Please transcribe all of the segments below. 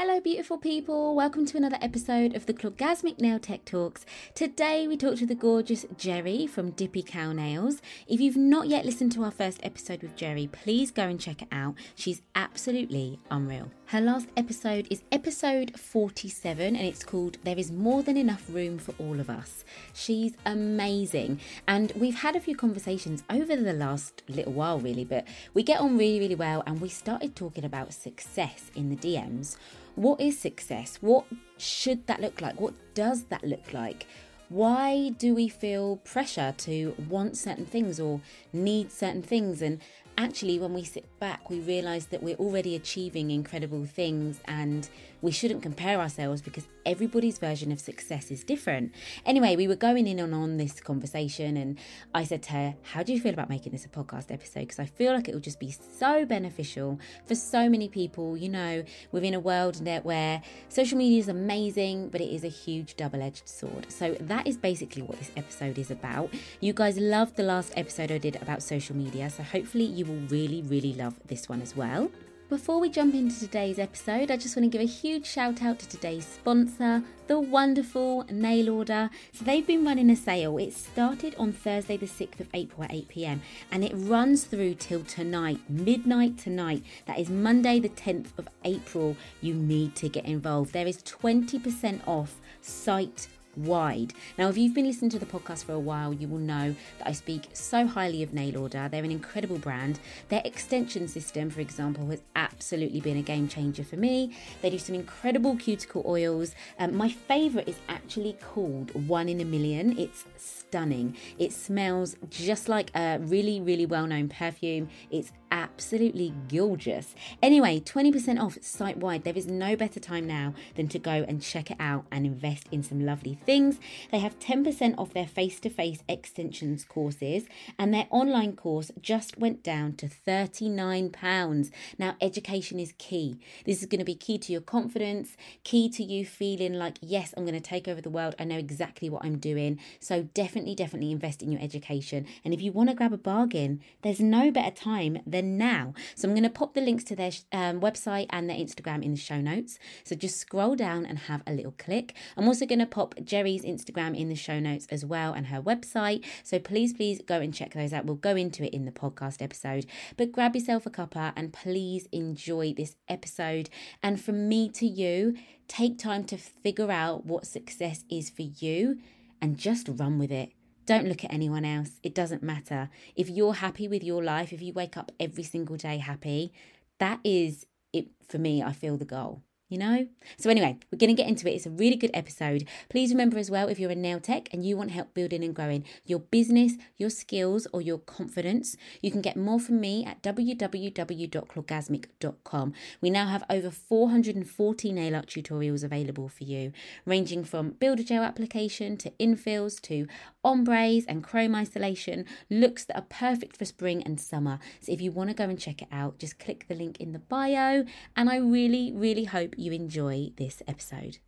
Hello, beautiful people. Welcome to another episode of the Clawgasmic Nail Tech Talks. Today, we talk to the gorgeous Jerri from Dippy Cow Nails. If you've not yet listened to our first episode with Jerri, please go and check it out. She's absolutely unreal. Her last episode is episode 47 and it's called There is More Than Enough Room for All of Us. She's amazing. And we've had a few conversations over the last little while, really, but we get on really, really well. And we started talking about success in the DMs. What is success? What should that look like? What does that look like? Why do we feel pressure to want certain things or need certain things? And actually, when we sit back, we realize that we're already achieving incredible things and we shouldn't compare ourselves because everybody's version of success is different. Anyway, we were going in and on this conversation, and I said to her, How do you feel about making this a podcast episode? Because I feel like it will just be so beneficial for so many people. You know, within a world where social media is amazing, but it is a huge double edged sword. So that is basically what this episode is about. You guys loved the last episode I did about social media, so hopefully you will really, really love this one as well. Before we jump into today's episode, I just want to give a huge shout out to today's sponsor, the wonderful Nail Order. So they've been running a sale. It started on Thursday, the 6th of April at 8 pm, and it runs through till tonight, midnight tonight. That is Monday, the 10th of April. You need to get involved. There is 20% off site wide. Now, if you've been listening to the podcast for a while, you will know that I speak so highly of Nail Order. They're an incredible brand. Their extension system, for example, has absolutely been a game changer for me. They do some incredible cuticle oils. Um, my favourite is actually called One in a Million. It's stunning. It smells just like a really, really well known perfume. It's absolutely gorgeous. Anyway, 20% off site wide. There is no better time now than to go and check it out and invest in some lovely things. They have 10% off their face to face extensions courses, and their online course just went down to £39. Now, education is key. This is going to be key to your confidence, key to you feeling like, yes, I'm going to take over the world. I know exactly what I'm doing. So, definitely, definitely invest in your education. And if you want to grab a bargain, there's no better time than now. So I'm going to pop the links to their um, website and their Instagram in the show notes. So just scroll down and have a little click. I'm also going to pop Jerri's Instagram in the show notes as well and her website. So please, please go and check those out. We'll go into it in the podcast episode. But grab yourself a cuppa and please enjoy this episode. And from me to you, take time to figure out what success is for you and just run with it. Don't look at anyone else. It doesn't matter. If you're happy with your life, if you wake up every single day happy, that is it for me. I feel the goal you know? So, anyway, we're going to get into it. It's a really good episode. Please remember as well if you're a nail tech and you want help building and growing your business, your skills, or your confidence, you can get more from me at www.clawgasmic.com. We now have over 440 nail art tutorials available for you, ranging from builder gel application to infills to ombres and chrome isolation, looks that are perfect for spring and summer. So, if you want to go and check it out, just click the link in the bio. And I really, really hope you enjoy this episode.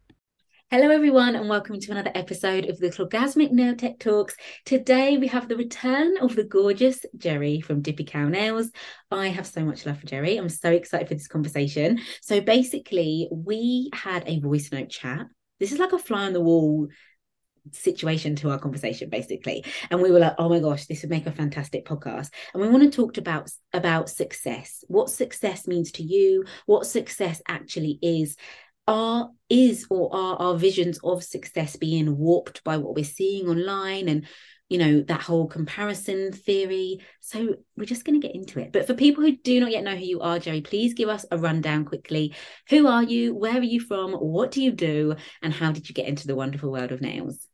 Hello, everyone, and welcome to another episode of the Clawgasmic Nail Tech Talks. Today, we have the return of the gorgeous Jerri from Dippy Cow Nails. I have so much love for Jerri. I'm so excited for this conversation. So, basically, we had a voice note chat. This is like a fly on the wall situation to our conversation basically. And we were like oh my gosh this would make a fantastic podcast. And we want to talk about about success what success means to you what success actually is. Are is or are our visions of success being warped by what we're seeing online and you know that whole comparison theory? So we're just going to get into it. But for people who do not yet know who you are jerri please give us a rundown quickly. Who are you? Where are you from? What do you do? And how did you get into the wonderful world of nails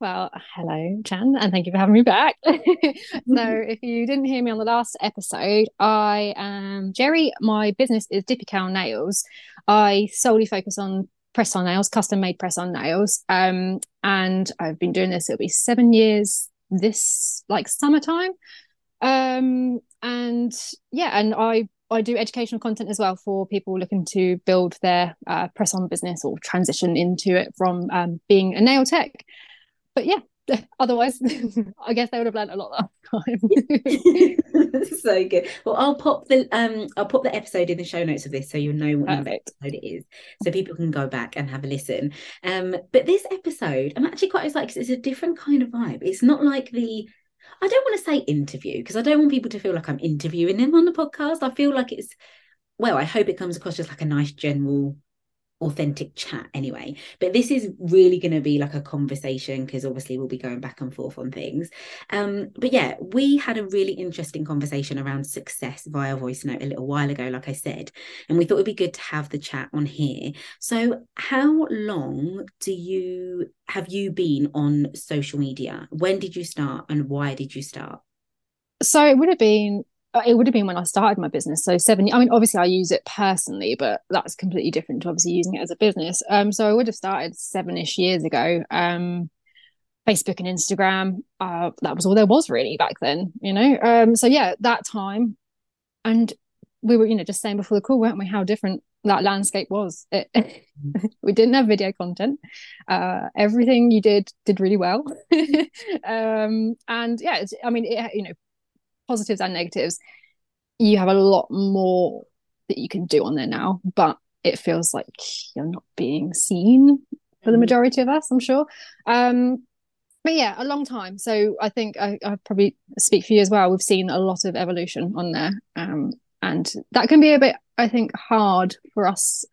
well, hello, Chan, and thank you for having me back. so, if you didn't hear me on the last episode, I am Jerri. My business is Dippy Cow Nails. I solely focus on press on nails, custom made press on nails. Um, and I've been doing this, it'll be seven years this like summertime. Um, and yeah, and I I do educational content as well for people looking to build their uh, press on business or transition into it from um, being a nail tech but yeah, otherwise I guess they would have learned a lot last time. so good. Well, I'll pop the um I'll pop the episode in the show notes of this so you'll know what episode it is. So people can go back and have a listen. Um, but this episode, I'm actually quite excited because it's a different kind of vibe. It's not like the I don't want to say interview because I don't want people to feel like I'm interviewing them on the podcast. I feel like it's well, I hope it comes across just like a nice general authentic chat anyway. But this is really going to be like a conversation because obviously we'll be going back and forth on things. Um but yeah we had a really interesting conversation around success via voice note a little while ago like i said and we thought it'd be good to have the chat on here. So how long do you have you been on social media? When did you start and why did you start? So it would have been it would have been when I started my business. So seven. I mean, obviously, I use it personally, but that's completely different to obviously using it as a business. Um, so I would have started seven-ish years ago. Um, Facebook and Instagram. Uh, that was all there was really back then. You know. Um, so yeah, that time, and we were, you know, just saying before the call, weren't we? How different that landscape was. It, we didn't have video content. Uh, everything you did did really well. um, and yeah, I mean, it, you know, positives and negatives, you have a lot more that you can do on there now, but it feels like you're not being seen for the mm-hmm. majority of us, I'm sure. Um, but yeah, a long time. So I think I, I probably speak for you as well. We've seen a lot of evolution on there. Um, and that can be a bit, I think, hard for us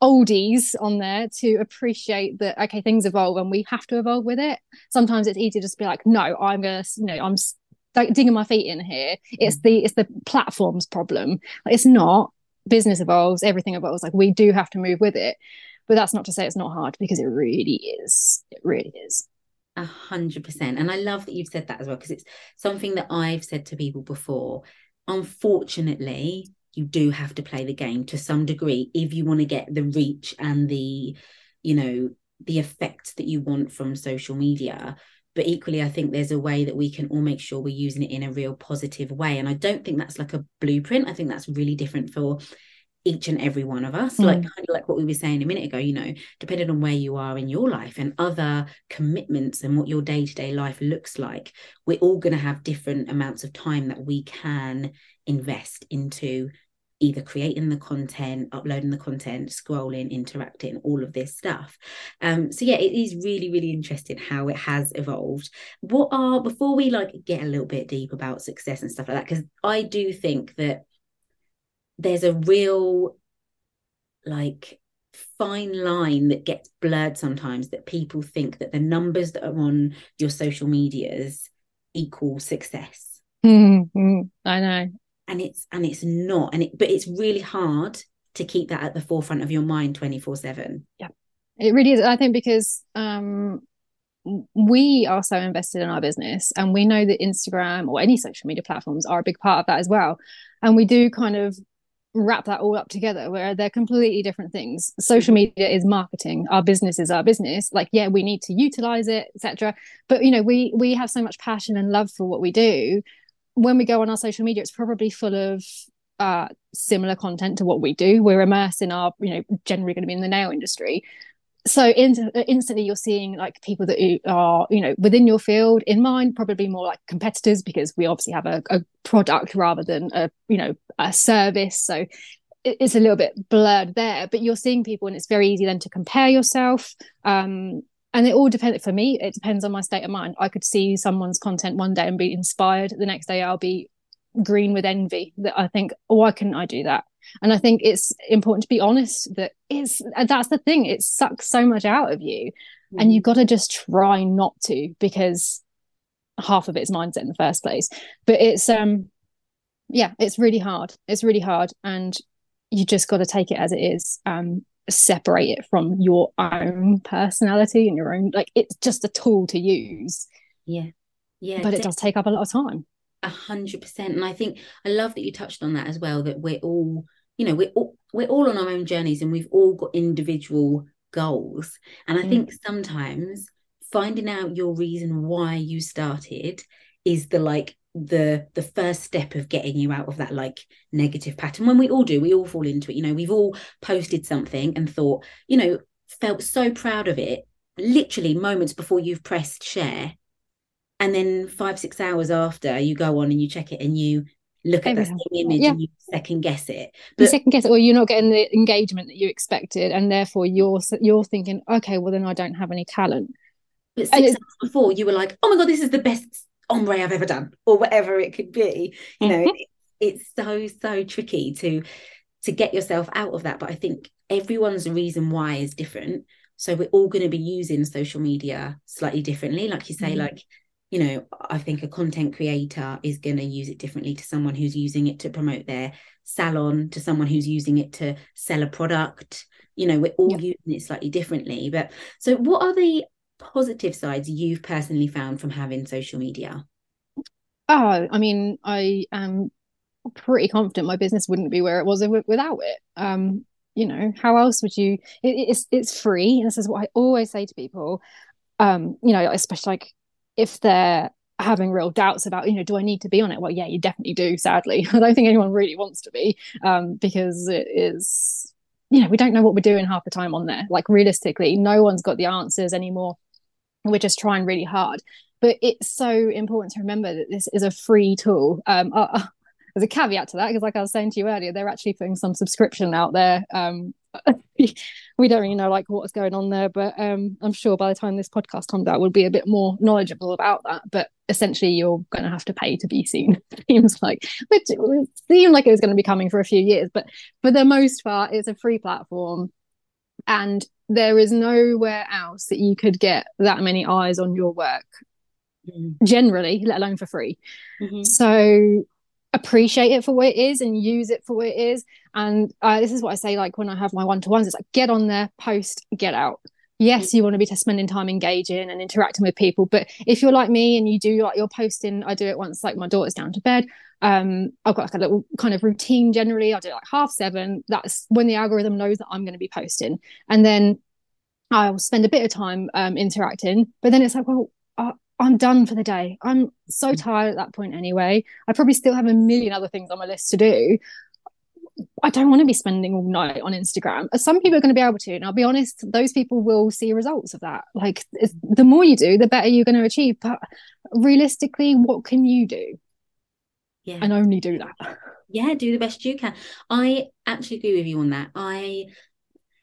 oldies on there to appreciate that okay things evolve and we have to evolve with it sometimes it's easy to just be like no i'm gonna you know i'm like digging my feet in here. It's mm. the it's the platform's problem. Like, it's not. Business evolves, everything evolves. Like we do have to move with it, but that's not to say it's not hard because it really is. It really is. A hundred percent. And I love that you've said that as well because it's something that I've said to people before. Unfortunately, you do have to play the game to some degree if you want to get the reach and the, you know, the effect that you want from social media but equally i think there's a way that we can all make sure we're using it in a real positive way and i don't think that's like a blueprint i think that's really different for each and every one of us mm. like kind of like what we were saying a minute ago you know depending on where you are in your life and other commitments and what your day-to-day life looks like we're all going to have different amounts of time that we can invest into either creating the content, uploading the content, scrolling, interacting, all of this stuff. Um, so yeah, it is really, really interesting how it has evolved. What are before we like get a little bit deep about success and stuff like that, because I do think that there's a real like fine line that gets blurred sometimes that people think that the numbers that are on your social medias equal success. Mm-hmm. I know and it's and it's not and it but it's really hard to keep that at the forefront of your mind 24 7 yeah. It really is i think because um we are so invested in our business and we know that instagram or any social media platforms are a big part of that as well and we do kind of wrap that all up together where they're completely different things. Social media is marketing our business is our business like yeah we need to utilize it etc but you know we we have so much passion and love for what we do when we go on our social media, it's probably full of uh, similar content to what we do. We're immersed in our, you know, generally going to be in the nail industry. So in, instantly you're seeing like people that are, you know, within your field. In mind, probably more like competitors because we obviously have a, a product rather than a, you know, a service. So it's a little bit blurred there. But you're seeing people, and it's very easy then to compare yourself. Um, and it all depends for me it depends on my state of mind. I could see someone's content one day and be inspired. The next day i'll be green with envy. That i think oh, why couldn't i do that? And i think it's important to be honest that it's that's the thing it sucks so much out of you. Mm. and you've got to just try not to because half of it's mindset in the first place. But it's um yeah it's really hard. It's really hard and you just got to take it as it is. Um separate it from your own personality and your own like it's just a tool to use. Yeah. Yeah but it does take up a lot of time. A hundred percent. And i think i love that you touched on that as well that we're all you know we're all we're all on our own journeys and we've all got individual goals. And i mm. think sometimes finding out your reason why you started is the like the the first step of getting you out of that like negative pattern when we all do we all fall into it you know we've all posted something and thought you know felt so proud of it literally moments before you've pressed share and then five six hours after you go on and you check it and you look at that same image Yeah. and you second guess it you second guess it, or you're not getting the engagement that you expected, and therefore you're you're thinking, okay, well then I don't have any talent. but six hours before you were like oh my god this is the best ombre i've ever done or whatever it could be you know Mhm. it- it's so so tricky to to get yourself out of that but i think everyone's reason why is different so we're all going to be using social media slightly differently like you say Mhm. like you know i think a content creator is going to use it differently to someone who's using it to promote their salon to someone who's using it to sell a product you know we're all Yeah. using it slightly differently but so what are the positive sides you've personally found from having social media Oh, I mean, I am pretty confident my business wouldn't be where it was without it. Um, you know, how else would you? It, it's it's free, and this is what I always say to people. Um, you know, especially like if they're having real doubts about, you know, do I need to be on it? Well, yeah, you definitely do. Sadly, I don't think anyone really wants to be, um, because it is, you know, we don't know what we're doing half the time on there. Like realistically, no one's got the answers anymore. We're just trying really hard but it's so important to remember that this is a free tool. Um, uh, uh, there's a caveat to that because, like I was saying to you earlier, they're actually putting some subscription out there. Um, we don't really know like what's going on there, but um, I'm sure by the time this podcast comes out, we'll be a bit more knowledgeable about that. But essentially, you're going to have to pay to be seen. Seems like which seemed like it was going to be coming for a few years, but for the most part, it's a free platform, and there is nowhere else that you could get that many eyes on your work generally, let alone for free. Mhm. So appreciate it for what it is and use it for what it is. And uh, this is what I say, like when I have my one to ones, it's like get on there, post, get out. Yes, you want to be spending time engaging and interacting with people, but if you're like me and you do like your posting, I do it once like my daughter's down to bed. Um, I've got like a little kind of routine generally. I do like half seven. That's when the algorithm knows that I'm going to be posting, and then I'll spend a bit of time um, interacting. But then it's like, well, I, I'm done for the day. I'm so tired at that point anyway. I probably still have a million other things on my list to do. I don't want to be spending all night on Instagram. Some people are going to be able to, and I'll be honest, those people will see results of that. Like the more you do, the better you're going to achieve. But realistically, what can you do? Yeah. And only do that. yeah do the best you can. I actually agree with you on that. I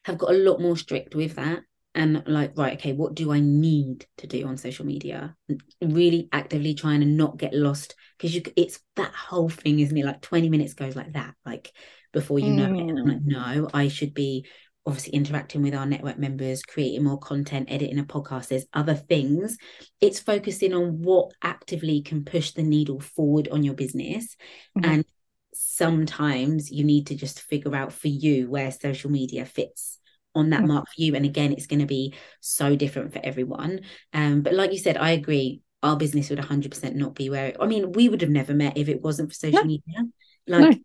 have got a lot more strict with that and like right okay what do i need to do on social media? Really actively trying to not get lost because you it's that whole thing isn't it? Like 20 minutes goes like that like before you know it. And i'm like mm. no i should be obviously interacting with our network members creating more content editing a podcast there's other things it's focusing on what actively can push the needle forward on your business Mhm. and sometimes you need to just figure out for you where social media fits on that Mhm. mark for you and again it's going to be so different for everyone um but like you said i agree our business would 100% not be where it, i mean we would have never met if it wasn't for social No. media like No.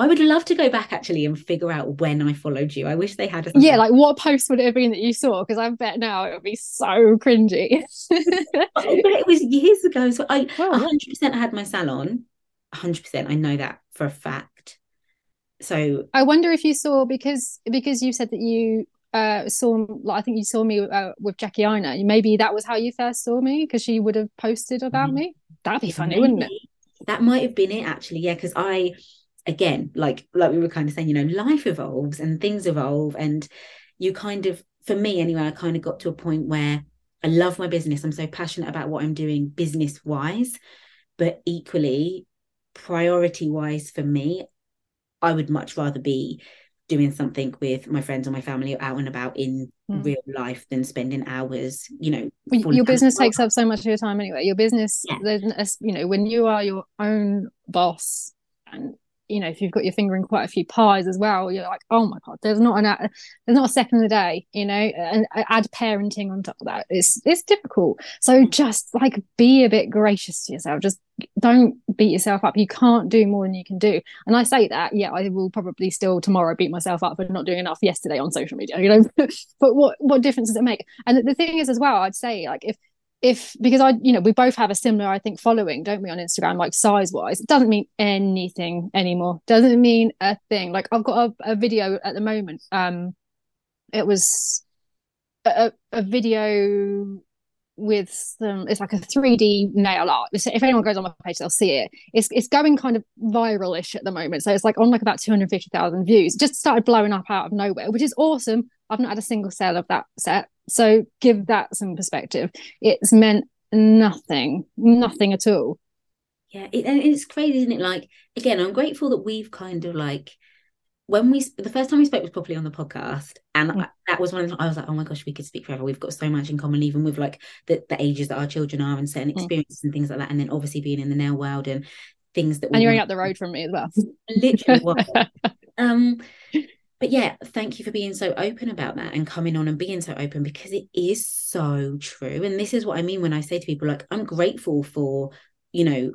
I would love to go back actually and figure out when i followed you i wish they had a Yeah, like what post would it have been that you saw? Because I bet now it would be so cringy. but it was years ago so i yeah. 100% I had my salon 100% i know that for a fact so I wonder if you saw because because you said that you uh saw like I think you saw me uh, with Jackie Ina. Maybe that was how you first saw me because she would have posted about Mhm. me. That'd be funny, wouldn't it? That might have been it actually, yeah. Because I, again, like like we were kind of saying, you know, life evolves and things evolve, and you kind of, for me anyway, I kind of got to a point where I love my business. I'm so passionate about what I'm doing business wise, but equally, priority wise for me, I would much rather be doing something with my friends or my family or out and about in Mm. real life than spending hours, you know. Your business takes up so much of your time anyway. Your business, Yeah. you know, when you are your own boss, and you know, if you've got your finger in quite a few pies as well, you're like, oh my god, there's not an there's not a second of the day, you know, and add parenting on top of that. It's it's difficult. So Mm. just like be a bit gracious to yourself. Just don't beat yourself up. You can't do more than you can do. And I say that, yeah, I will probably still tomorrow beat myself up for not doing enough yesterday on social media, you know. but what what difference does it make? And the thing is as well, I'd say like if if because I you know we both have a similar I think following don't we on Instagram like size wise it doesn't mean anything anymore doesn't mean a thing like I've got a, a video at the moment um it was a, a video with some it's like a 3D nail art. If anyone goes on my page, they'll see it. It's it's going kind of viral-ish at the moment. So it's like on like about 250,000 views. It just started blowing up out of nowhere, which is awesome. I've not had a single sale of that set. So give that some perspective. It's meant nothing, nothing at all. Yeah, it, and it's crazy, isn't it? Like again, I'm grateful that we've kind of like when we the first time we spoke was properly on the podcast and mm. I, that was one of the, I was like oh my gosh we could speak forever we've got so much in common even with like the, the ages that our children are and certain mm. experiences mm. and things like that and then obviously being in the nail world and things that and you're up the road from me as well literally um but yeah thank you for being so open about that and coming on and being so open because it is so true and this is what I mean when I say to people like I'm grateful for you know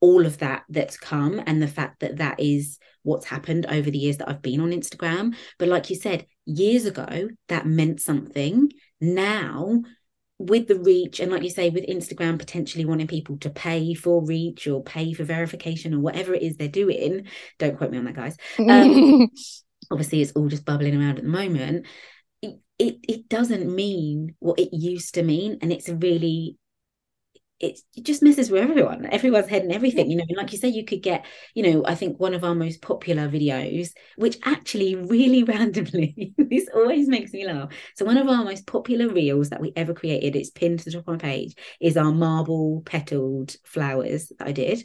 all of that that's come and the fact that that is what's happened over the years that I've been on Instagram. But like you said, years ago, that meant something. Now, with the reach, and like you say, with Instagram potentially wanting people to pay for reach or pay for verification or whatever it is they're doing, don't quote me on that, guys. Um, obviously, it's all just bubbling around at the moment. It, it, it doesn't mean what it used to mean. And it's really it, it just messes with everyone everyone's head and everything you know and like you say you could get you know i think one of our most popular videos which actually really randomly this always makes me laugh so one of our most popular reels that we ever created it's pinned to the top of my page is our marble petaled flowers that i did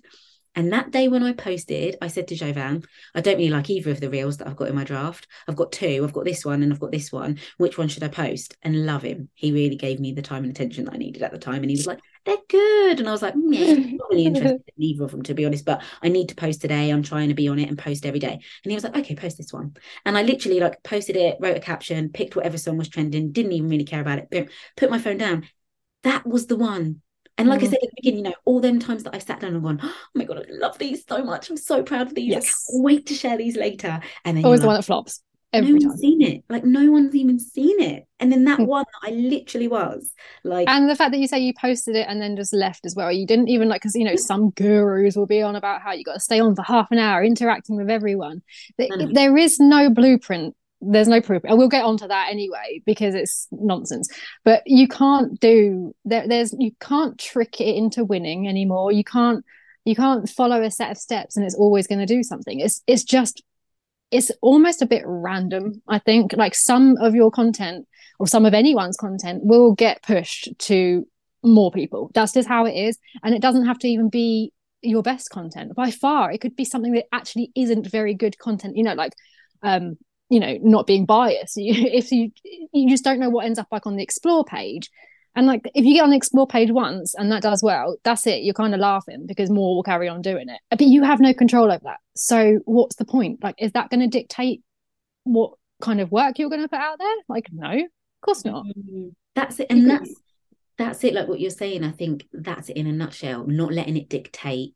and that day when I posted, I said to Jovan, I don't really like either of the reels that I've got in my draft. I've got two, I've got this one and I've got this one. Which one should I post? And love him. He really gave me the time and attention that I needed at the time. And he was like, they're good. And I was like, mm, yeah, I'm not really interested in either of them, to be honest, but I need to post today. I'm trying to be on it and post every day. And he was like, okay, post this one. And I literally like posted it, wrote a caption, picked whatever song was trending, didn't even really care about it, boom, put my phone down. That was the one and like mm. I said at the beginning, you know, all them times that I've sat down and gone, oh my God, I love these so much. I'm so proud of these. Yes. I can't wait to share these later. And then always the like, one that flops. Every no time. one's seen it. Like no one's even seen it. And then that mm. one that I literally was like And the fact that you say you posted it and then just left as well. You didn't even like because you know, some gurus will be on about how you got to stay on for half an hour interacting with everyone. There is no blueprint there's no proof. And we'll get onto that anyway because it's nonsense. But you can't do there, there's you can't trick it into winning anymore. You can't you can't follow a set of steps and it's always going to do something. It's it's just it's almost a bit random i think. Like some of your content or some of anyone's content will get pushed to more people. That's just how it is. And it doesn't have to even be your best content. By far it could be something that actually isn't very good content. You know like um you know not being biased. You, if you you just don't know what ends up like on the explore page. And like if you get on the explore page once and that does well that's it. You're kind of laughing because more will carry on doing it. But you have no control over that. So what's the point? Like is that going to dictate what kind of work you're going to put out there? Like no of course not. Mm-hmm. that's it. And that's that's it like what you're saying i think that's it in a nutshell not letting it dictate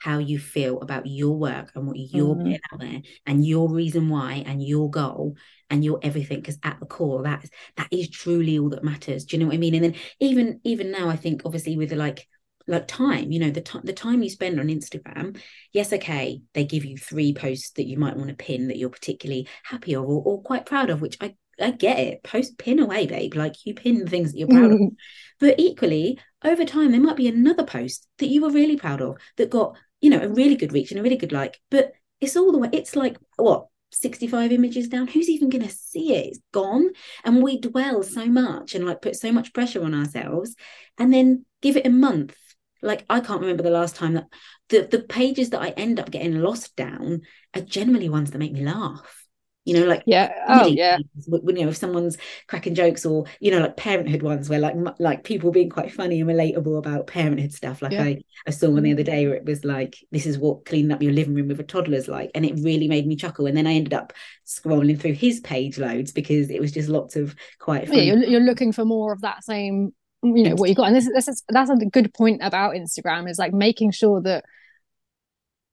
how you feel about your work and what you're mm-hmm. putting out there and your reason why and your goal and your everything because at the core that is that is truly all that matters do you know what i mean and then even even now i think obviously with the like like time you know the time the time you spend on instagram yes okay they give you three posts that you might want to pin that you're particularly happy of or, or quite proud of which i I get it. Post pin away, babe. Like you pin things that you're proud of. But equally, over time, there might be another post that you were really proud of that got you know, a really good reach and a really good like. But it's all the way, it's like what, 65 images down? Who's even going to see it? It's gone. And we dwell so much and like put so much pressure on ourselves and then give it a month. Like i can't remember the last time that the the pages that i end up getting lost down are generally ones that make me laugh you know like yeah. Uh, oh yeah. when you know if someone's cracking jokes or you know like parenthood ones where like like people being quite funny and relatable about parenthood stuff. Like yeah. i i saw one the mm. other day where it was like this is what cleaning up your living room with a toddler's like and it really made me chuckle. And then i ended up scrolling through his page loads because it was just lots of quite yeah, you're, you're looking for more of that same mm, you know what you got. And this, this is that's a good point about instagram is like making sure that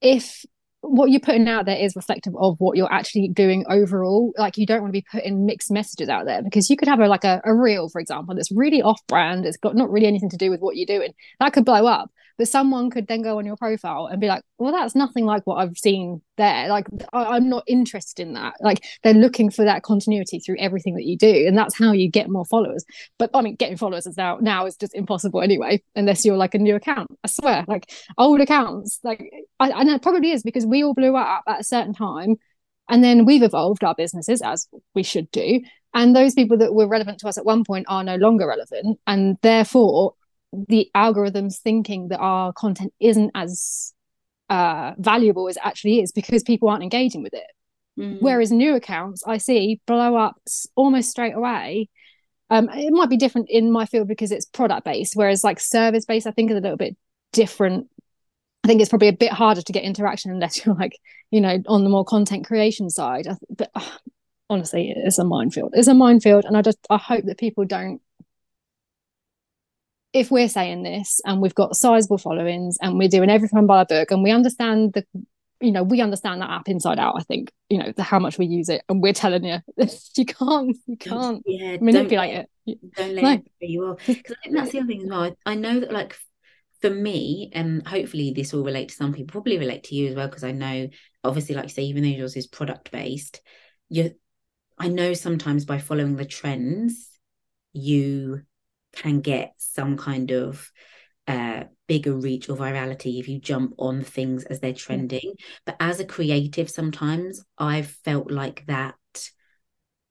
if what you're putting out there is reflective of what you're actually doing overall. Like you don't want to be putting mixed messages out there because you could have a like a, a reel for example that's really off brand it's got not really anything to do with what you're doing that could blow up. But someone could then go on your profile and be like well that's nothing like what i've seen there like I, am not interested in that. Like they're looking for that continuity through everything that you do and that's how you get more followers. But i mean getting followers is now now is just impossible anyway unless you're like a new account i swear. Like old accounts like I, and it probably is because we all blew up at a certain time and then we've evolved our businesses as we should do and those people that were relevant to us at one point are no longer relevant and therefore the algorithms thinking that our content isn't as uh, valuable as it actually is because people aren't engaging with it. Mm. Whereas new accounts I see blow up almost straight away. Um, it might be different in my field because it's product based, whereas like service based, I think is a little bit different. I think it's probably a bit harder to get interaction unless you're like, you know, on the more content creation side. But uh, honestly, it's a minefield. It's a minefield, and I just I hope that people don't if we're saying this and we've got sizable followings and we're doing everything by the book and we understand the you know we understand that app inside out i think you know the, how much we use it and we're telling you you can't you can't yeah, manipulate it don't let no. it you are because i think that's the other thing as well I, I know that like for me and hopefully this will relate to some people probably relate to you as well because i know obviously like you say even though yours is product based you i know sometimes by following the trends you can get some kind of uh, bigger reach or virality if you jump on things as they're trending. But as a creative, sometimes I've felt like that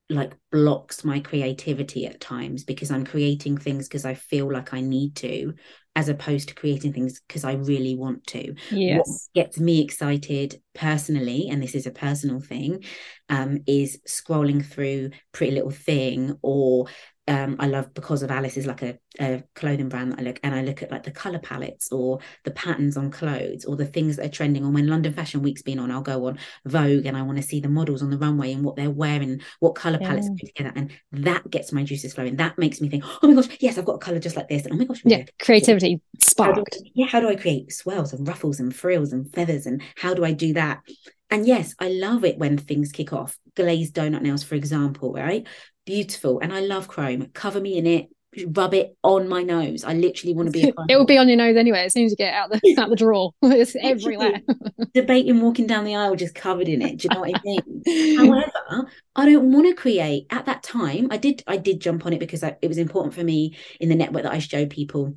like blocks my creativity at times because I'm creating things because I feel like I need to, as opposed to creating things because I really want to. Yes. What gets me excited personally, and this is a personal thing, um, is scrolling through Pretty Little Thing or um, I love because of Alice is like a, a, clothing brand that I look and I look at like the color palettes or the patterns on clothes or the things that are trending on when London Fashion Week's been on. I'll go on Vogue and I want to see the models on the runway and what they're wearing, what color palettes yeah. put together, and that gets my juices flowing. That makes me think, oh my gosh, yes, I've got a color just like this, and oh my gosh, yeah, creativity sparked. How I, yeah, how do I create swirls and ruffles and frills and feathers, and how do I do that? And yes, I love it when things kick off. Glazed donut nails, for example, right? Beautiful. And I love chrome. Cover me in it, rub it on my nose. I literally want to be. it will be on your nose anyway as soon as you get out the out the drawer. it's everywhere. Debating walking down the aisle just covered in it. Do you know what I mean? However, I don't want to create at that time. I did. I did jump on it because I, it was important for me in the network that I show people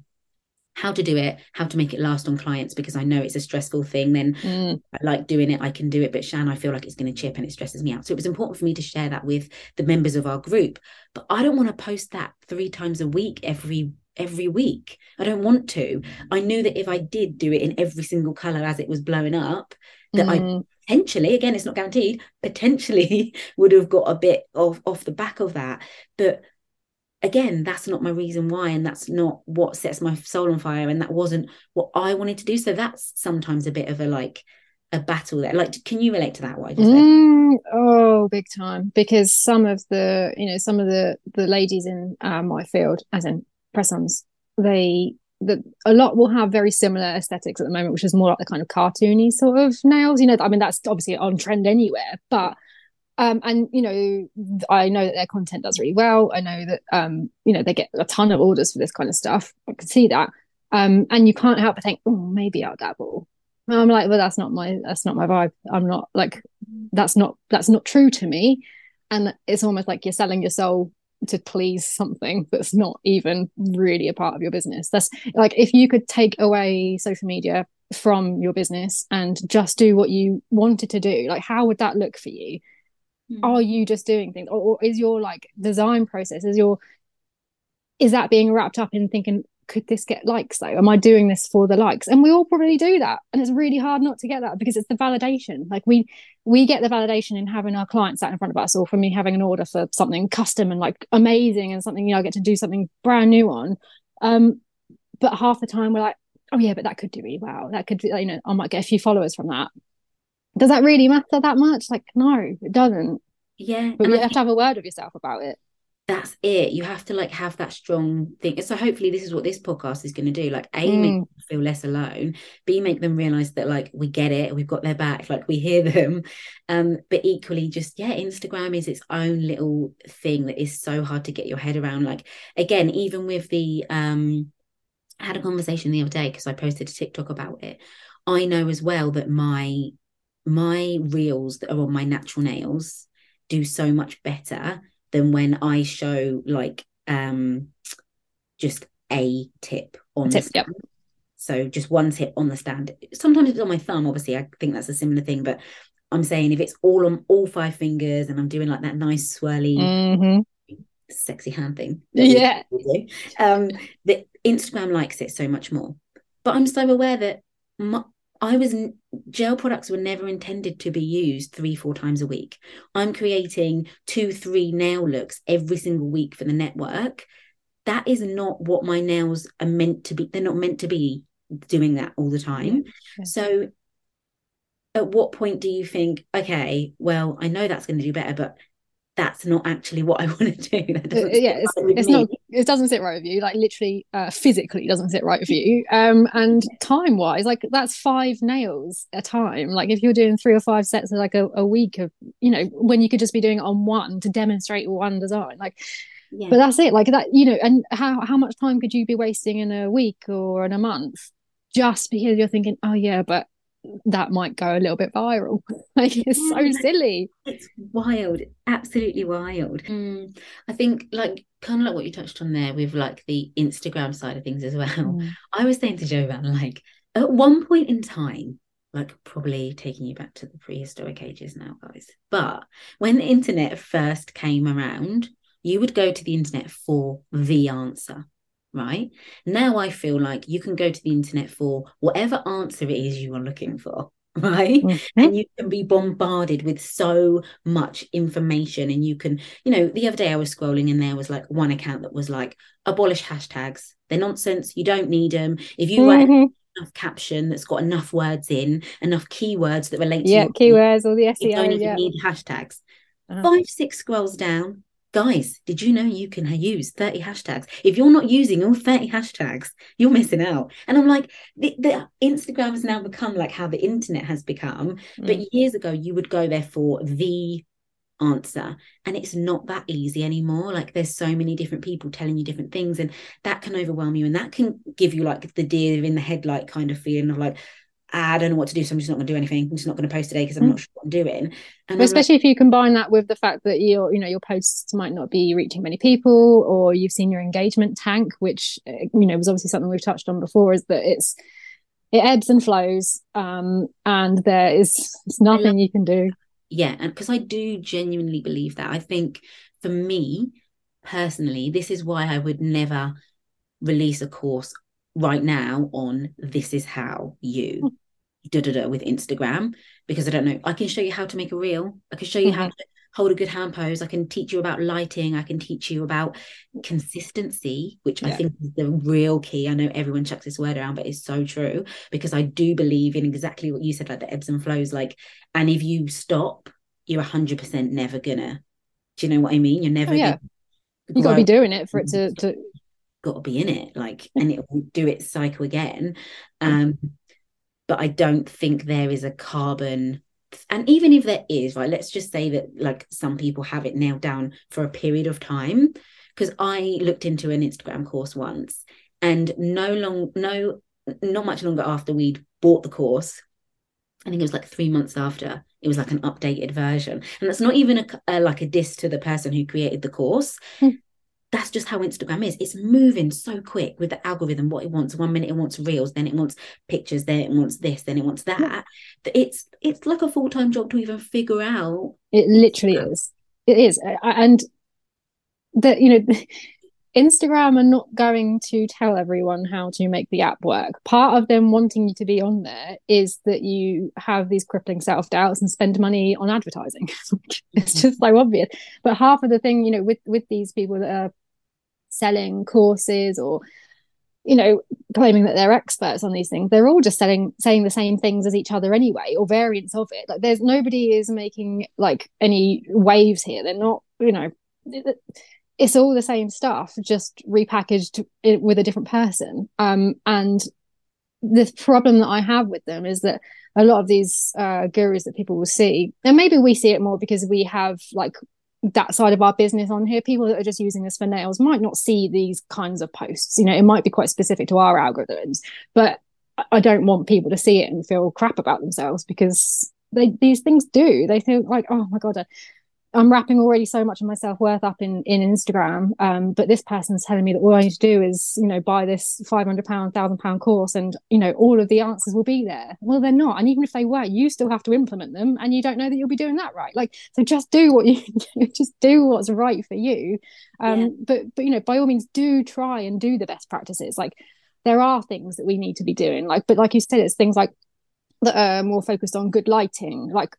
how to do it, how to make it last on clients because I know it's a stressful thing. Then mm. I like doing it, I can do it, but Shan, I feel like it's going to chip and it stresses me out. So it was important for me to share that with the members of our group. But I don't want to post that three times a week every every week. I don't want to. I knew that if I did do it in every single color as it was blowing up, that mm. I potentially, again, it's not guaranteed, potentially would have got a bit of off the back of that. But again that's not my reason why and that's not what sets my soul on fire and that wasn't what i wanted to do. So that's sometimes a bit of a like a battle there. Like can you relate to that what mm, oh big time. Because some of the you know some of the the ladies in uh, my field as in press-ons they that a lot will have very similar aesthetics at the moment which is more like the kind of cartoony sort of nails you know i mean that's obviously on trend anywhere but um, and you know, I know that their content does really well. I know that um, you know they get a ton of orders for this kind of stuff. I can see that. Um, and you can't help but think, oh, maybe I'll dabble. And I'm like, well, that's not my that's not my vibe. I'm not like that's not that's not true to me. And it's almost like you're selling your soul to please something that's not even really a part of your business. That's like if you could take away social media from your business and just do what you wanted to do, like how would that look for you? Mm. are you just doing things? Or, or is your like design process is your is that being wrapped up in thinking could this get likes? Though am i doing this for the likes? And we all probably do that. And it's really hard not to get that because it's the validation. Like we we get the validation in having our clients sat in front of us or for me having an order for something custom and like amazing and something you know i get to do something brand new on. Um but half the time we're like oh yeah but that could do really well. That could you know i might get a few followers from that does that really matter that much? Like, no, it doesn't. Yeah. But you have to have a word with yourself about it. That's it. You have to like have that strong thing. So hopefully this is what this podcast is going to do. Like A, mm. make them feel less alone. B, make them realize that like we get it, we've got their back, like we hear them. Um, but equally just, yeah, Instagram is its own little thing that is so hard to get your head around. Like again, even with the um I had a conversation the other day because I posted a TikTok about it. I know as well that my my reels that are on my natural nails do so much better than when I show like um just a tip on Tip, the yep. So just one tip on the stand. Sometimes it's on my thumb, obviously. I think that's a similar thing, but I'm saying if it's all on all five fingers and I'm doing like that nice swirly Mhm. sexy hand thing. Yeah. Um, that Instagram likes it so much more. But I'm so aware that my, I was gel products were never intended to be used three, four times a week. I'm creating two, three nail looks every single week for the network. That is not what my nails are meant to be. They're not meant to be doing that all the time. Yeah. So at what point do you think, okay, well, I know that's going to do better, but that's not actually what I want to do. That Uh, yeah it's, it's not it doesn't sit right with you. Like literally uh, physically it doesn't sit right with you. Um and time wise like that's five nails a time. Like if you're doing three or five sets of like a, a week of you know when you could just be doing it on one to demonstrate one design like Yeah. but that's it. Like that you know and how how much time could you be wasting in a week or in a month just because you're thinking oh yeah but that might go a little bit viral like it's so silly It's wild, absolutely wild. Mm, I think like kind of like what you touched on there with like the Instagram side of things as well. Mm. I was saying to Jovan, like at one point in time, like probably taking you back to the prehistoric ages now, guys. But when the internet first came around, you would go to the internet for the answer, right? Now I feel like you can go to the internet for whatever answer it is you are looking for, right? Mhm. and you can be bombarded with so much information and you can you know the other day i was scrolling and there was like one account that was like abolish hashtags they're nonsense you don't need them if you write Mhm. enough caption that's got enough words in enough keywords that relate to yeah your keywords or the SEO. you don't even yeah need hashtags Uh-huh. five six scrolls down guys did you know you can use 30 hashtags? If you're not using all 30 hashtags you're missing out. And i'm like the, the instagram has now become like how the internet has become but Mm. years ago you would go there for the answer and it's not that easy anymore. Like there's so many different people telling you different things and that can overwhelm you and that can give you like the deer in the headlight kind of feeling of like "Ah, I don't know what to do so I'm just not going to do anything. I'm just not going to post today because I'm Mm. not sure what I'm doing. And But I'm like, especially if you combine that with the fact that your you know your posts might not be reaching many people or you've seen your engagement tank which uh, you know was obviously something we've touched on before is that it's it ebbs and flows um and there is it's nothing you can do. Yeah and because I do genuinely believe that. I think for me personally this is why I would never release a course right now on this is how you da da da with Instagram because I don't know. I can show you how to make a reel. I can show you how Mhm. to hold a good hand pose. I can teach you about lighting. I can teach you about consistency, which I think is the real key. I know everyone chucks this word around, but it's so true because I do believe in exactly what you said, like the ebbs and flows. Like, and if you stop, you're hundred percent never gonna. Do you know what I mean? You're never Oh, yeah. gonna you got to be doing it for it to, to got to be in it like and it will do its cycle again um but i don't think there is a carbon and even if there is right let's just say that like some people have it nailed down for a period of time. Because i looked into an instagram course once and no long no not much longer after we'd bought the course I think it was like three months after it was like an updated version, and that's not even a, a like a diss to the person who created the course. Hmm. That's just how Instagram is. It's moving so quick with the algorithm. What it wants. One minute it wants reels, then it wants pictures, then it wants this, then it wants that. That It's it's like a full time job to even figure out. It literally Instagram. is. It is. And that, you know, Instagram are not going to tell everyone how to make the app work. Part of them wanting you to be on there is that you have these crippling self doubts and spend money on advertising. it's mm-hmm. just so obvious. But half of the thing, you know, with with these people that are selling courses or you know claiming that they're experts on these things they're all just selling saying the same things as each other anyway or variants of it. Like there's nobody is making like any waves here. They're not you know it's all the same stuff just repackaged with a different person. Um and the problem that i have with them is that a lot of these uh gurus that people will see and maybe we see it more because we have like that side of our business on here people that are just using this for nails might not see these kinds of posts. You know it might be quite specific to our algorithms but I- don't want people to see it and feel crap about themselves because they these things do. They feel like oh my god I'm wrapping already so much of my self worth up in in Instagram. Um, but this person's telling me that all I need to do is, you know, buy this five hundred pound, thousand pound course, and you know, all of the answers will be there. Well, they're not, and even if they were, you still have to implement them, and you don't know that you'll be doing that right. Like, so just do what you just do what's right for you. Um, yeah. but but you know, by all means, do try and do the best practices. Like, there are things that we need to be doing. Like, but like you said, it's things like that are more focused on good lighting, like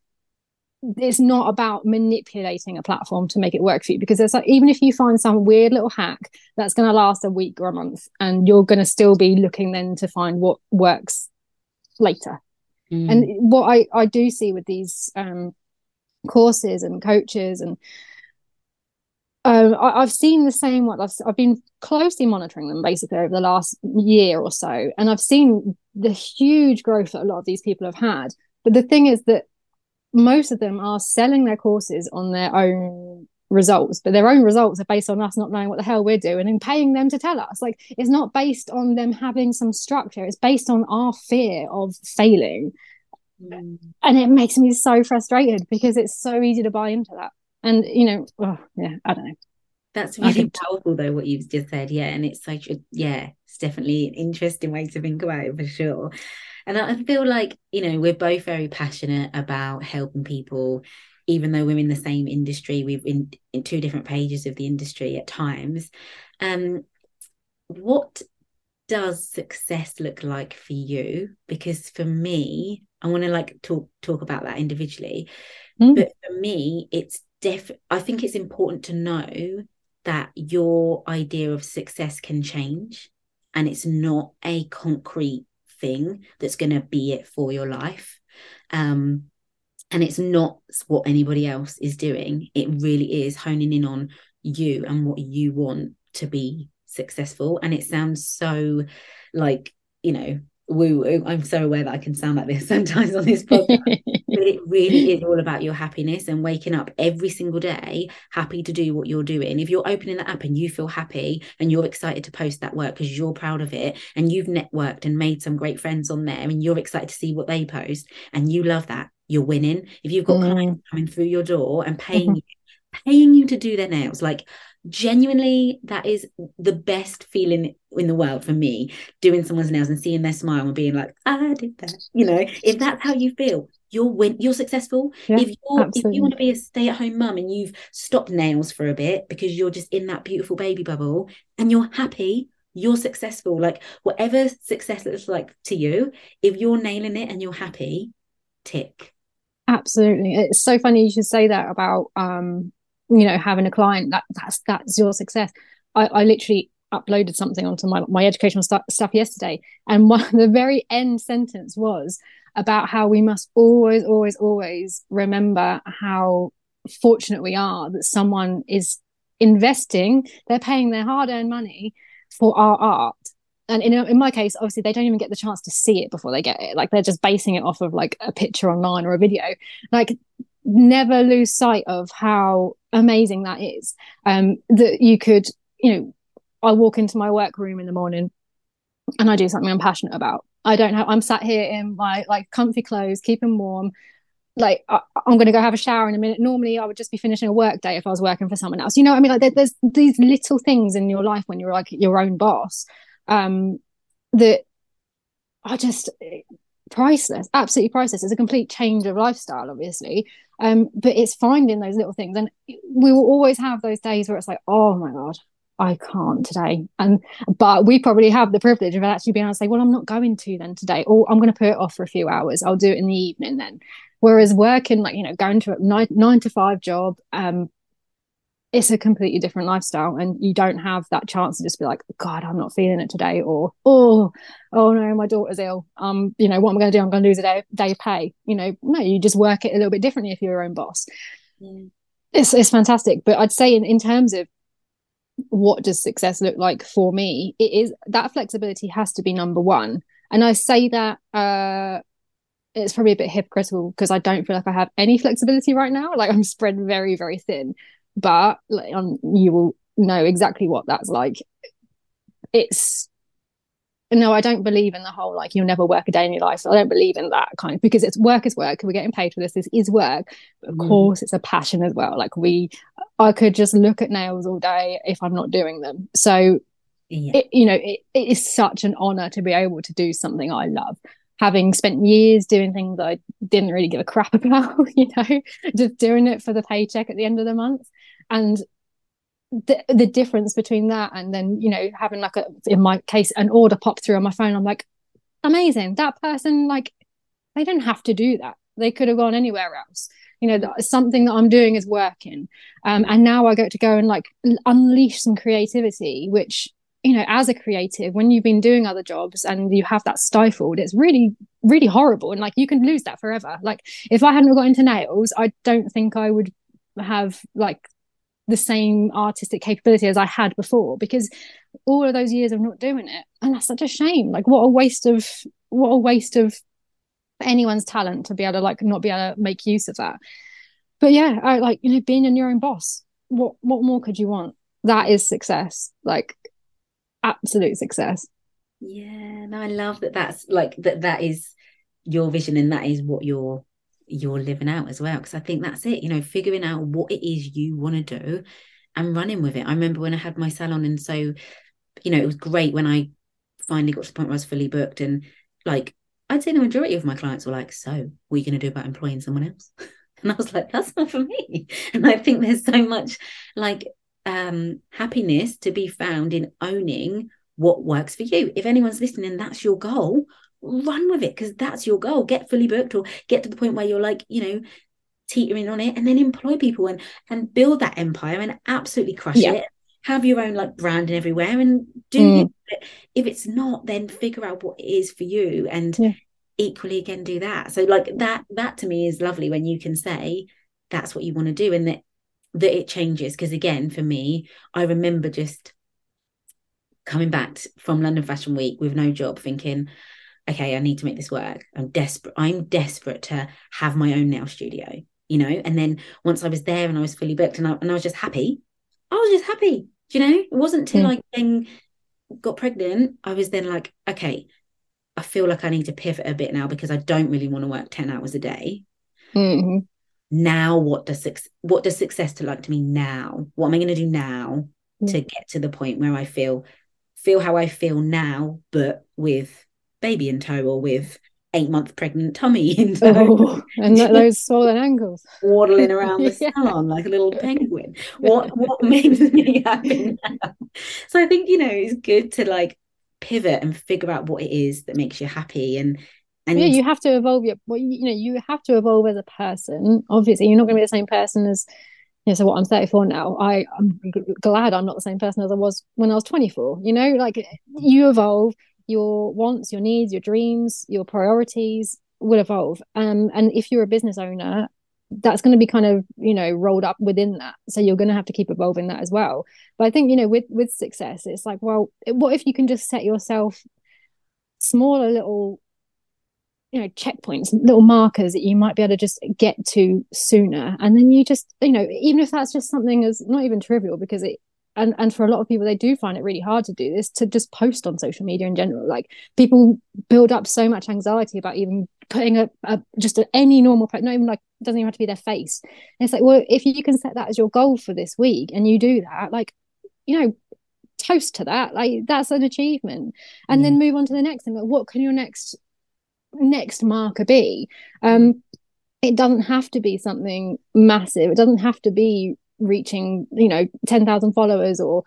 it's not about manipulating a platform to make it work for you because it's like even if you find some weird little hack that's going to last a week or a month and you're going to still be looking then to find what works later mm. and what i i do see with these um courses and coaches and um, I, have seen the same one. I've, I've been closely monitoring them basically over the last year or so, and I've seen the huge growth that a lot of these people have had. But the thing is that most of them are selling their courses on their own results, but their own results are based on us not knowing what the hell we're doing and paying them to tell us. Like it's not based on them having some structure, it's based on our fear of failing. Mm. And it makes me so frustrated because it's so easy to buy into that. And you know, oh, yeah, I don't know. That's really powerful though, what you've just said. Yeah. And it's such a yeah, it's definitely an interesting way to think about it for sure. And I feel like, you know, we're both very passionate about helping people, even though we're in the same industry, we've in, in two different pages of the industry at times. Um, what does success look like for you? Because for me, I want to like talk talk about that individually. Mm. But for me, it's def I think it's important to know that your idea of success can change and it's not a concrete thing that's going to be it for your life. Um, and it's not what anybody else is doing. It really is honing in on you and what you want to be successful. And it sounds so like, you know, woo I'm so aware that I can sound like this sometimes on this podcast. but it really is all about your happiness and waking up every single day happy to do what you're doing. If you're opening that up and you feel happy and you're excited to post that work because you're proud of it and you've networked and made some great friends on there and you're excited to see what they post and you love that, you're winning. If you've got mm. clients coming through your door and paying mm-hmm. you, paying you to do their nails, like genuinely that is the best feeling in the world for me doing someone's nails and seeing their smile and being like i did that you know? If that's how you feel you're win you're successful. Yeah, if you're absolutely. if you want to be a stay-at-home mum and you've stopped nails for a bit because you're just in that beautiful baby bubble and you're happy you're successful like whatever success looks like to you if you're nailing it and you're happy tick. Absolutely. It's so funny you should say that about um you know having a client that that's that's your success. I, I literally uploaded something onto my my educational st- stuff yesterday and one the very end sentence was about how we must always always always remember how fortunate we are that someone is investing they're paying their hard-earned money for our art. And in, in my case obviously they don't even get the chance to see it before they get it. Like they're just basing it off of like a picture online or a video. Like never lose sight of how amazing that is. Um, that you could, you know, I walk into my workroom in the morning and I do something I'm passionate about. I don't have, I'm sat here in my like comfy clothes, keeping warm. Like I, am going to go have a shower in a minute. Normally, I would just be finishing a work day if I was working for someone else. You know, what I mean, like there, there's these little things in your life when you're like your own boss um, that are just priceless, absolutely priceless. It's a complete change of lifestyle, obviously. Um, but it's finding those little things. And we will always have those days where it's like, oh my God, I can't today. And but we probably have the privilege of actually being able to say, well, I'm not going to then today, or I'm going to put it off for a few hours. I'll do it in the evening then. Whereas working, like, you know, going to a nine, nine to five job, um, it's a completely different lifestyle and you don't have that chance to just be like god i'm not feeling it today or oh oh no my daughter's ill. Um you know what i'm going to do? I'm going to lose a day, day pay. You know no you just work it a little bit differently if you're your own boss. Yeah. it's, it's fantastic but i'd say in, in terms of what does success look like for me it is that flexibility has to be number one. And i say that uh it's probably a bit hypocritical because I don't feel like I have any flexibility right now. Like I'm spread very, very thin but like, um, you will know exactly what that's like it's no, I don't believe in the whole like you'll never work a day in your life. So I don't believe in that kind of because it's work is work. We're getting paid for this. This is work. But of mm. course, it's a passion as well. Like we, I could just look at nails all day if I'm not doing them. So, yeah. it, you know, it, it is such an honor to be able to do something I love. Having spent years doing things I didn't really give a crap about, you know, just doing it for the paycheck at the end of the month. And the, the difference between that and then you know having like a in my case an order pop through on my phone i'm like amazing. That person like they didn't have to do that. They could have gone anywhere else. You know that something that i'm doing is working. Um, and now i get to go and like unleash some creativity which you know as a creative when you've been doing other jobs and you have that stifled it's really really horrible. And like you can lose that forever. Like if i hadn't got into nails i don't think i would have like the same artistic capability as I had before because all of those years of not doing it and that's such a shame. Like what a waste of what a waste of anyone's talent to be able to like not be able to make use of that. But yeah I like you know being in your own boss what what more could you want? That is success. Like absolute success. Yeah no I love that that's like that that is your vision and that is what you're you're living out as well. Because I think that's it, you know, figuring out what it is you want to do and running with it. I remember when I had my salon, and so, you know, it was great when I finally got to the point where I was fully booked. And like, I'd say the majority of my clients were like, So, what are you going to do about employing someone else? And I was like, That's not for me. And I think there's so much like um happiness to be found in owning what works for you. If anyone's listening, that's your goal run with it because that's your goal. Get fully booked or get to the point where you're like, you know, teetering on it and then employ people and and build that empire and absolutely crush yeah. it. Have your own like branding everywhere and do mm. it. If it's not, then figure out what it is for you and yeah. equally again do that. So like that that to me is lovely when you can say that's what you want to do and that that it changes. Because again, for me, I remember just coming back from London Fashion Week with no job, thinking, okay, I need to make this work. I'm desperate. I'm desperate to have my own nail studio, you know. And then once I was there and I was fully booked and I, and I was just happy, I was just happy. Do you know? It wasn't until mm. I then got pregnant, I was then like, okay, I feel like I need to pivot a bit now because I don't really want to work 10 hours a day. Mm-hmm. Now, what does what does success look like to me now? What am I going to do now mm. to get to the point where I feel feel how I feel now, but with baby in tow or with eight month pregnant tummy in tow. Oh, and those swollen ankles. Waddling around the yeah. salon like a little penguin. What what makes me happy now? So I think, you know, it's good to like pivot and figure out what it is that makes you happy and and yeah, you have to evolve your well, you, know, you have to evolve as a person. Obviously, you're not gonna be the same person as you know, so what I'm 34 now, I, I'm g- glad I'm not the same person as I was when I was 24. You know, like you evolve, your wants, your needs, your dreams, your priorities will evolve. Um, and if you're a business owner, that's going to be kind of you know rolled up within that. So you're going to have to keep evolving that as well. But i think you know with with success it's like well what if you can just set yourself smaller little you know checkpoints little markers that you might be able to just get to sooner? And then you just you know even if that's just something as not even trivial because it and and for a lot of people they do find it really hard to do this to just post on social media in general. Like people build up so much anxiety about even putting a, a just a, any normal not even like doesn't even have to be their face. And it's like well if you can set that as your goal for this week and you do that like you know toast to that. Like that's an achievement. And then move on to the next thing. Like what can your next next marker be? Um it doesn't have to be something massive. It doesn't have to be reaching you know 10,000 followers or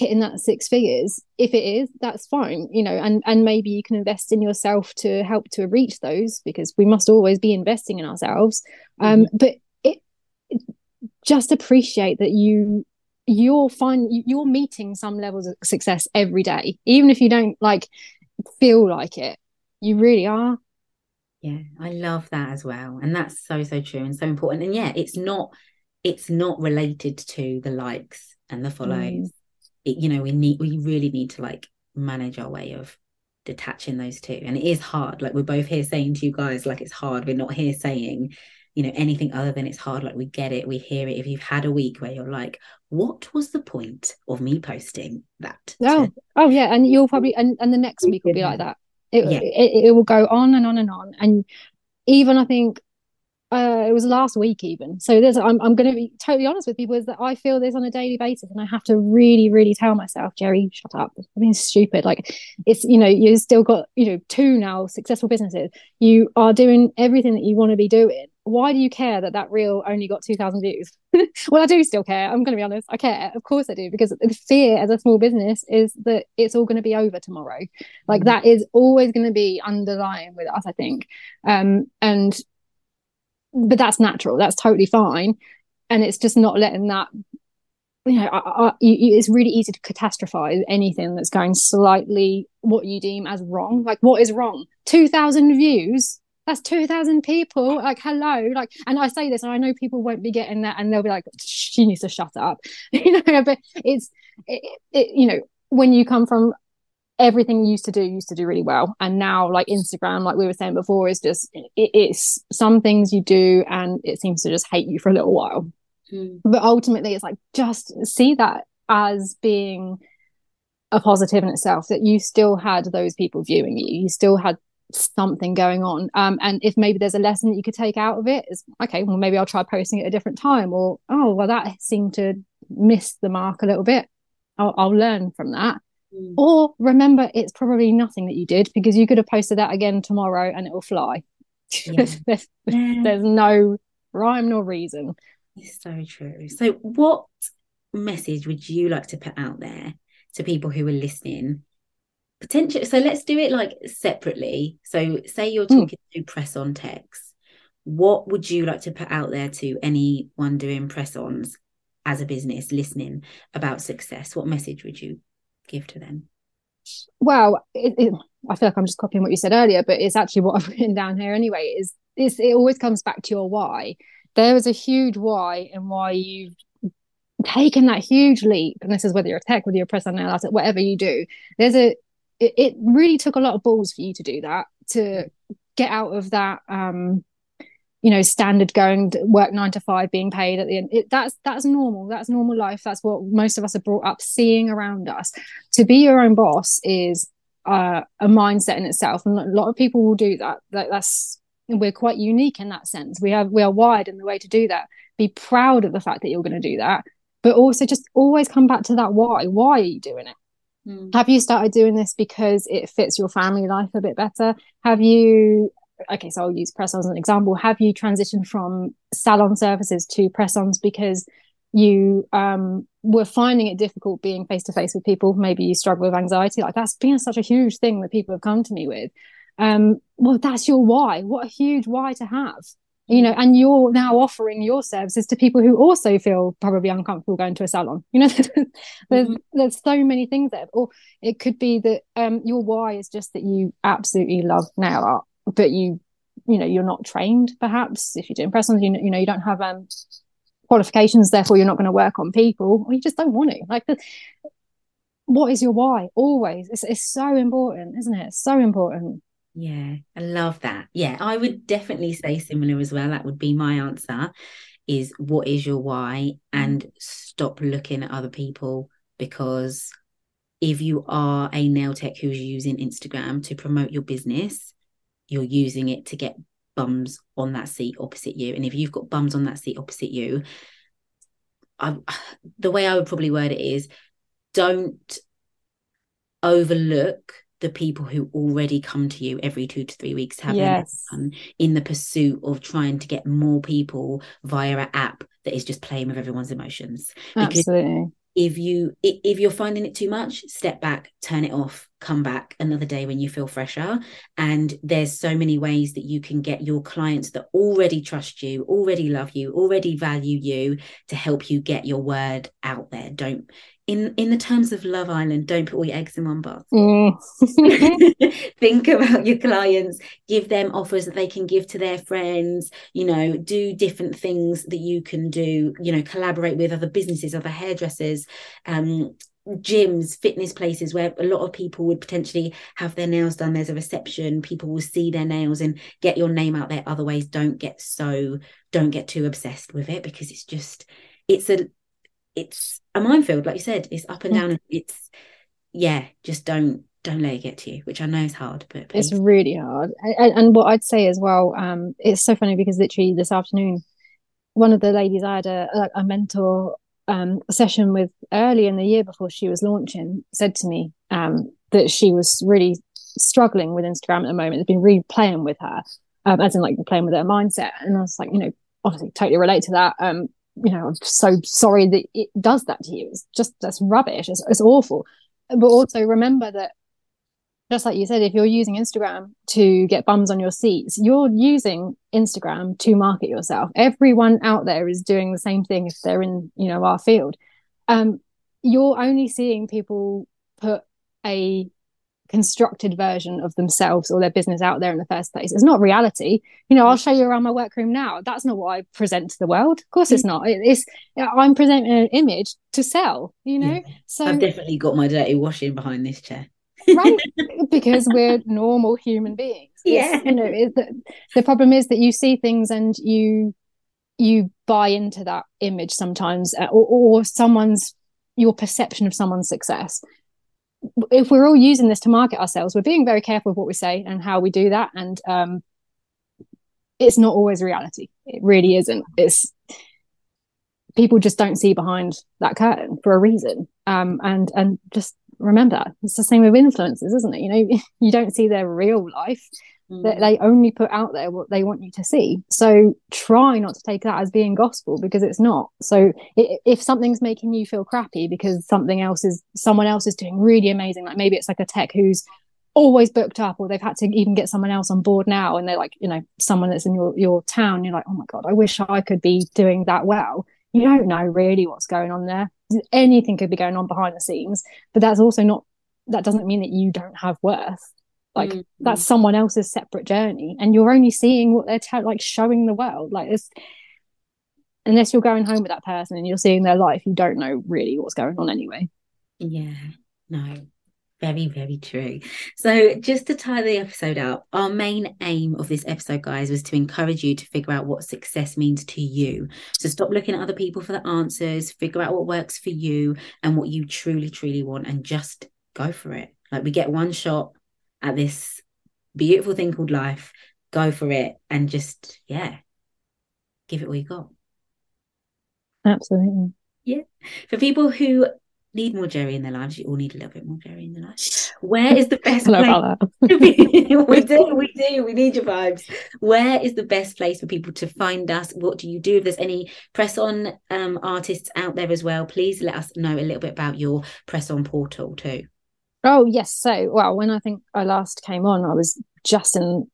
hitting that six figures if it is that's fine you know and and maybe you can invest in yourself to help to reach those because we must always be investing in ourselves. Um mm-hmm. but it, just appreciate that you you're fine you're meeting some levels of success every day even if you don't like feel like it. You really are. Yeah i love that as well and that's so so true and so important and yeah it's not it's not related to the likes and the follows. Mm. it, you know we need we really need to like manage our way of detaching those two. And it is hard. Like we're both here saying to you guys like it's hard. We're not here saying you know anything other than it's hard. Like we get it. We hear it. If you've had a week where you're like what was the point of me posting that? Oh oh yeah. And you'll probably and, and the next week will be like that. It, yeah. it, it will go on and on and on. And even i think uh, it was last week even. So there's I'm I'm going to be totally honest with people is that I feel this on a daily basis, and I have to really really tell myself, Jerri, shut up. I mean, stupid. Like it's you know you've still got you know two now successful businesses. You are doing everything that you want to be doing. Why do you care that that reel only got two thousand views? well, I do still care. I'm going to be honest. I care, of course I do, because the fear as a small business is that it's all going to be over tomorrow. Like mm-hmm. that is always going to be underlying with us, I think. Um, and but that's natural that's totally fine. And it's just not letting that you know I, I, you, it's really easy to catastrophize anything that's going slightly what you deem as wrong. Like what is wrong? 2000 views? That's 2000 people? Like hello? Like and i say this and i know people won't be getting that and they'll be like she needs to shut up. You know but it's it, it, you know when you come from everything you used to do used to do really well. And now like instagram like we were saying before is just it, it's some things you do and it seems to just hate you for a little while. Mm. but ultimately it's like just see that as being a positive in itself that you still had those people viewing you. You still had something going on. Um, and if maybe there's a lesson that you could take out of it is okay well maybe i'll try posting at a different time or oh well that seemed to miss the mark a little bit. I'll, I'll learn from that Mm. Or remember, it's probably nothing that you did because you could have posted that again tomorrow and it will fly. Yeah. there's, yeah. there's no rhyme nor reason. It's so true. So, what message would you like to put out there to people who are listening? Potential. So, let's do it like separately. So, say you're hmm. talking mm. to press on techs. What would you like to put out there to anyone doing press ons as a business listening about success? What message would you give to them? Well, it, it, I feel like I'm just copying what you said earlier, but it's actually what I've written down here anyway. Is it always comes back to your why? There is a huge why and why you've taken that huge leap. And this is whether you're a tech, whether you're a press analyst, whatever you do. There's a it, it really took a lot of balls for you to do that to get out of that um you know standard going work nine to five being paid at the end. It, that's that's normal. That's normal life. That's what most of us are brought up seeing around us. To be your own boss is uh, a mindset in itself and a lot of people will do that. that that's we're quite unique in that sense. We have we are wired in the way to do that. Be proud of the fact that you're going to do that but also just always come back to that why. Why are you doing it? Mm. have you started doing this because it fits your family life a bit better? Have you okay, so I'll use press ons as an example. Have you transitioned from salon services to press ons because you um, were finding it difficult being face to face with people? Maybe you struggle with anxiety. Like that's been such a huge thing that people have come to me with. Um, well, that's your why. What a huge why to have. You know, and you're now offering your services to people who also feel probably uncomfortable going to a salon. You know, there's mm-hmm. there's so many things there. Or it could be that um, your why is just that you absolutely love nail art but you you know you're not trained perhaps. If you're doing press ons you know, you know you don't have um qualifications therefore you're not going to work on people or you just don't want to. Like the, what is your why? Always. It's, it's so important isn't it? It's so important. Yeah i love that. Yeah i would definitely say similar as well. That would be my answer is what is your why? And stop looking at other people because if you are a nail tech who's using instagram to promote your business you're using it to get bums on that seat opposite you. And if you've got bums on that seat opposite you, I, the way I would probably word it is don't overlook the people who already come to you every two to three weeks have yes. in the pursuit of trying to get more people via an app that is just playing with everyone's emotions. Absolutely if you if you're finding it too much step back turn it off come back another day when you feel fresher. And there's so many ways that you can get your clients that already trust you already love you already value you to help you get your word out there. Don't in in the terms of love island don't put all your eggs in one basket mm. think about your clients give them offers that they can give to their friends you know do different things that you can do you know collaborate with other businesses other hairdressers um gyms, fitness places where a lot of people would potentially have their nails done. There's a reception, people will see their nails and get your name out there. Other ways, don't get so, don't get too obsessed with it because it's just, it's a, it's a minefield, like you said. It's up and down. It's, yeah, just don't, don't let it get to you, which I know is hard, but please. it's really hard. And, and what I'd say as well, um, it's so funny because literally this afternoon, one of the ladies I had a, a, a mentor um, session with early in the year before she was launching said to me um, that she was really struggling with Instagram at the moment. It's been really playing with her, um, as in like playing with her mindset. And I was like, you know, obviously totally relate to that. Um, you know, I'm so sorry that it does that to you. It's just that's rubbish. It's, it's awful. But also remember that just like you said, if you're using Instagram to get bums on your seats, you're using Instagram to market yourself. Everyone out there is doing the same thing if they're in, you know, our field. Um, you're only seeing people put a constructed version of themselves or their business out there in the first place. It's not reality. You know, I'll show you around my workroom now. That's not what I present to the world. Of course, it's not. It's I'm presenting an image to sell. You know, yeah. so I've definitely got my dirty washing behind this chair right because we're normal human beings yeah you know the, the problem is that you see things and you you buy into that image sometimes uh, or, or someone's your perception of someone's success if we're all using this to market ourselves we're being very careful with what we say and how we do that. And um it's not always reality. It really isn't. It's people just don't see behind that curtain for a reason. Um and and just remember it's the same with influencers isn't it? You know you don't see their real life. That mm. they only put out there what they want you to see. So try not to take that as being gospel because it's not. So if something's making you feel crappy because something else is someone else is doing really amazing like maybe it's like a tech who's always booked up or they've had to even get someone else on board now and they're like you know someone that's in your your town you're like oh my god i wish i could be doing that well. You don't know really what's going on there. Anything could be going on behind the scenes but that's also not that doesn't mean that you don't have worth like mm-hmm. that's someone else's separate journey and you're only seeing what they're te- like showing the world like it's unless you're going home with that person and you're seeing their life you don't know really what's going on anyway yeah no very, very true. So, just to tie the episode up, our main aim of this episode, guys, was to encourage you to figure out what success means to you. So, stop looking at other people for the answers, figure out what works for you and what you truly, truly want, and just go for it. Like, we get one shot at this beautiful thing called life. Go for it and just, yeah, give it what you got. Absolutely. Yeah. For people who need more Jerri in their lives. You all need a little bit more Jerri in their lives. Where is the best place? we do, we do. We need your vibes. Where is the best place for people to find us? What do you do? If there's any press on um, artists out there as well, please let us know a little bit about your press on portal too. Oh yes. So well, when I think I last came on, I was just in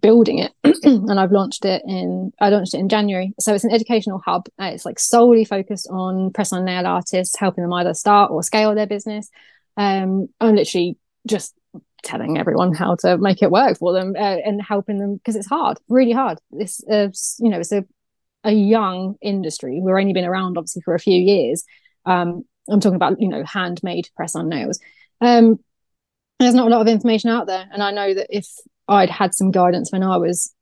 building it and I've launched it in I launched it in January. So it's an educational hub. Uh, it's like solely focused on press on nail artists, helping them either start or scale their business. Um, I'm literally just telling everyone how to make it work for them uh, and helping them because it's hard, really hard. This, uh, you know, it's a a young industry. We've only been around obviously for a few years. Um, I'm talking about you know handmade press on nails. Um, there's not a lot of information out there, and I know that if I'd had some guidance when I was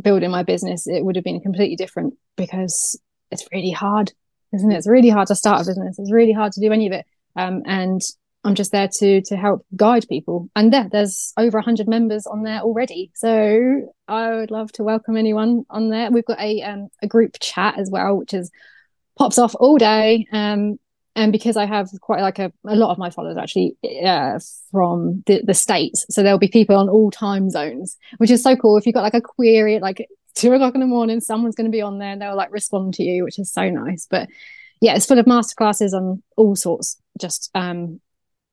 building my business, it would have been completely different because it's really hard, isn't it? It's really hard to start a business. It's really hard to do any of it. Um, and I'm just there to to help guide people. And there, there's over hundred members on there already. So I would love to welcome anyone on there. We've got a um, a group chat as well, which is pops off all day. Um, and because I have quite like a, a lot of my followers actually uh, from the, the states, so there'll be people on all time zones, which is so cool. If you've got like a query at like two o'clock in the morning, someone's going to be on there and they'll like respond to you, which is so nice. But yeah, it's full of masterclasses on all sorts, just um,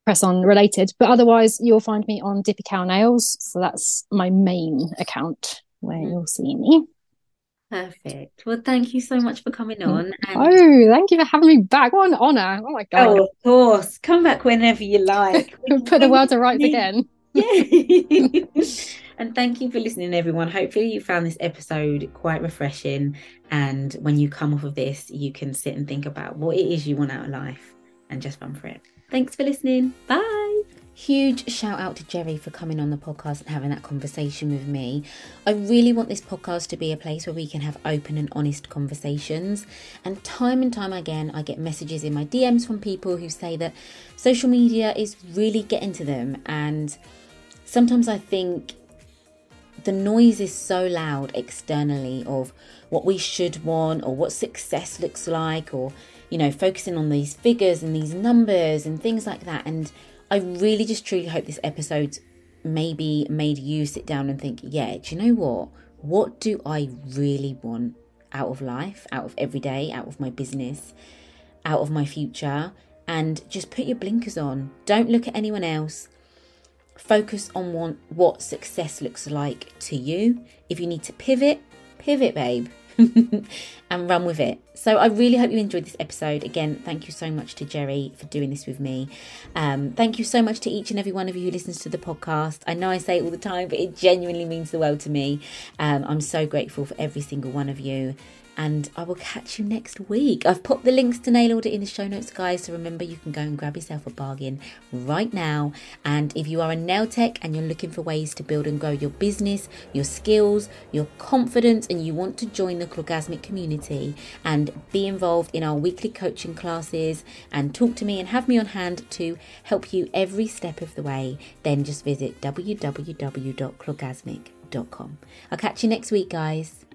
press on related. But otherwise, you'll find me on Dippy Cow Nails, so that's my main account where mm. you'll see me. Perfect. Well, thank you so much for coming mm. on. And... Oh, thank you for having me back. What an honour. Oh my God. Oh, of course. Come back whenever you like. Put the world to rights again. Yeah. and thank you for listening, everyone. Hopefully, you found this episode quite refreshing. And when you come off of this, you can sit and think about what it is you want out of life and just run for it. Thanks for listening. Bye. Huge shout out to Jerri for coming on the podcast and having that conversation with me. I really want this podcast to be a place where we can have open and honest conversations. And time and time again, I get messages in my DMs from people who say that social media is really getting to them. And sometimes I think the noise is so loud externally of what we should want or what success looks like or you know focusing on these figures and these numbers and things like that and I really just truly hope this episode maybe made you sit down and think, yeah, do you know what? What do I really want out of life, out of every day, out of my business, out of my future? And just put your blinkers on. Don't look at anyone else. Focus on what, what success looks like to you. If you need to pivot, pivot, babe. and run with it. So I really hope you enjoyed this episode. Again, thank you so much to Jerri for doing this with me. Um, thank you so much to each and every one of you who listens to the podcast. I know I say it all the time, but it genuinely means the world to me. Um, I'm so grateful for every single one of you and I will catch you next week. I've put the links to Nail Order in the show notes, guys. So remember, you can go and grab yourself a bargain right now. And if you are a nail tech and you're looking for ways to build and grow your business, your skills, your confidence, and you want to join the Clawgasmic community and be involved in our weekly coaching classes and talk to me and have me on hand to help you every step of the way, then just visit www.clawgasmic.com. I'll catch you next week, guys.